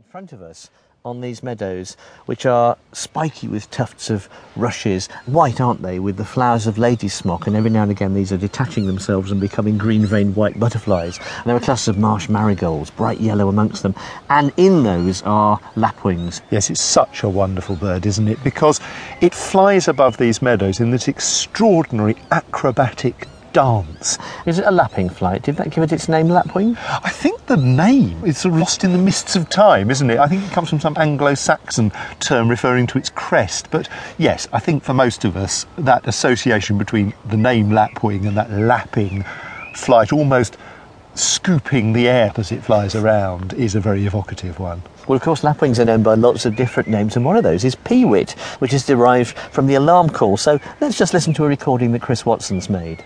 In front of us on these meadows, which are spiky with tufts of rushes, white, aren't they, with the flowers of lady smock, and every now and again these are detaching themselves and becoming green veined white butterflies. And there are clusters of marsh marigolds, bright yellow amongst them, and in those are lapwings. Yes, it's such a wonderful bird, isn't it? Because it flies above these meadows in this extraordinary acrobatic dance. Is it a lapping flight? Did that give it its name, lapwing? I think the name is sort of lost in the mists of time, isn't it? I think it comes from some Anglo Saxon term referring to its crest. But yes, I think for most of us, that association between the name lapwing and that lapping flight, almost scooping the air as it flies around, is a very evocative one. Well, of course, lapwings are known by lots of different names, and one of those is peewit, which is derived from the alarm call. So let's just listen to a recording that Chris Watson's made.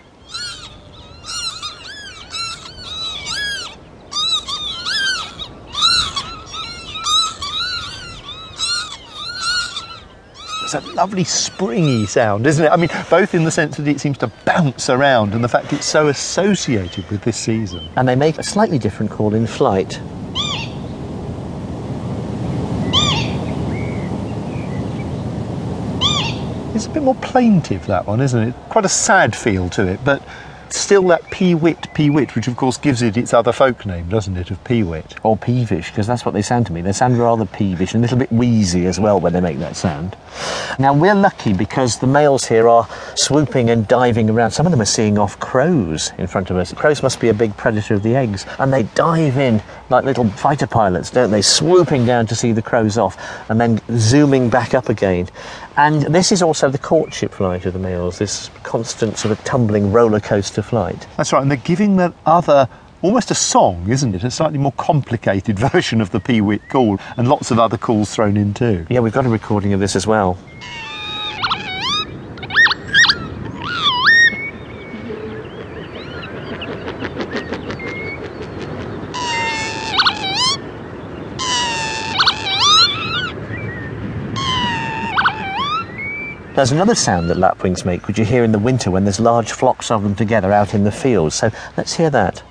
It's a lovely springy sound, isn't it? I mean, both in the sense that it seems to bounce around and the fact it's so associated with this season. And they make a slightly different call in flight. It's a bit more plaintive, that one, isn't it? Quite a sad feel to it, but still that peewit, peewit, which of course gives it its other folk name, doesn't it, of peewit? Or peevish, because that's what they sound to me. They sound rather peevish and a little bit wheezy as well when they make that sound. Now, we're lucky because the males here are swooping and diving around. Some of them are seeing off crows in front of us. Crows must be a big predator of the eggs, and they dive in like little fighter pilots, don't they? Swooping down to see the crows off and then zooming back up again. And this is also the courtship flight of the males, this constant sort of tumbling roller coaster flight. That's right, and they're giving that other almost a song, isn't it? A slightly more complicated version of the peewit call, and lots of other calls thrown in too. Yeah, we've got a recording of this as well. There's another sound that lapwings make, which you hear in the winter when there's large flocks of them together out in the fields. So let's hear that.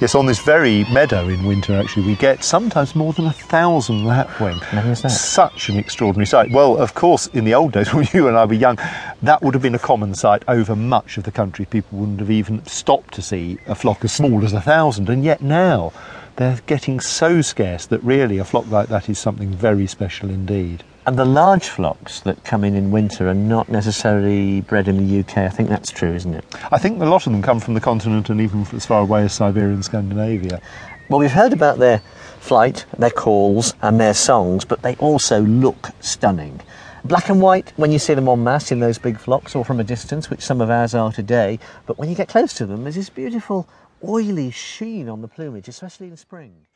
Yes, on this very meadow in winter, actually, we get sometimes more than a thousand lapwing. That? Such an extraordinary sight. Well, of course, in the old days when you and I were young, that would have been a common sight over much of the country. People wouldn't have even stopped to see a flock as small as a thousand, and yet now they're getting so scarce that really a flock like that is something very special indeed. And the large flocks that come in in winter are not necessarily bred in the UK. I think that's true, isn't it? I think a lot of them come from the continent and even as far away as Siberia and Scandinavia. Well, we've heard about their flight, their calls, and their songs, but they also look stunning. Black and white when you see them en masse in those big flocks or from a distance, which some of ours are today, but when you get close to them, there's this beautiful oily sheen on the plumage, especially in spring.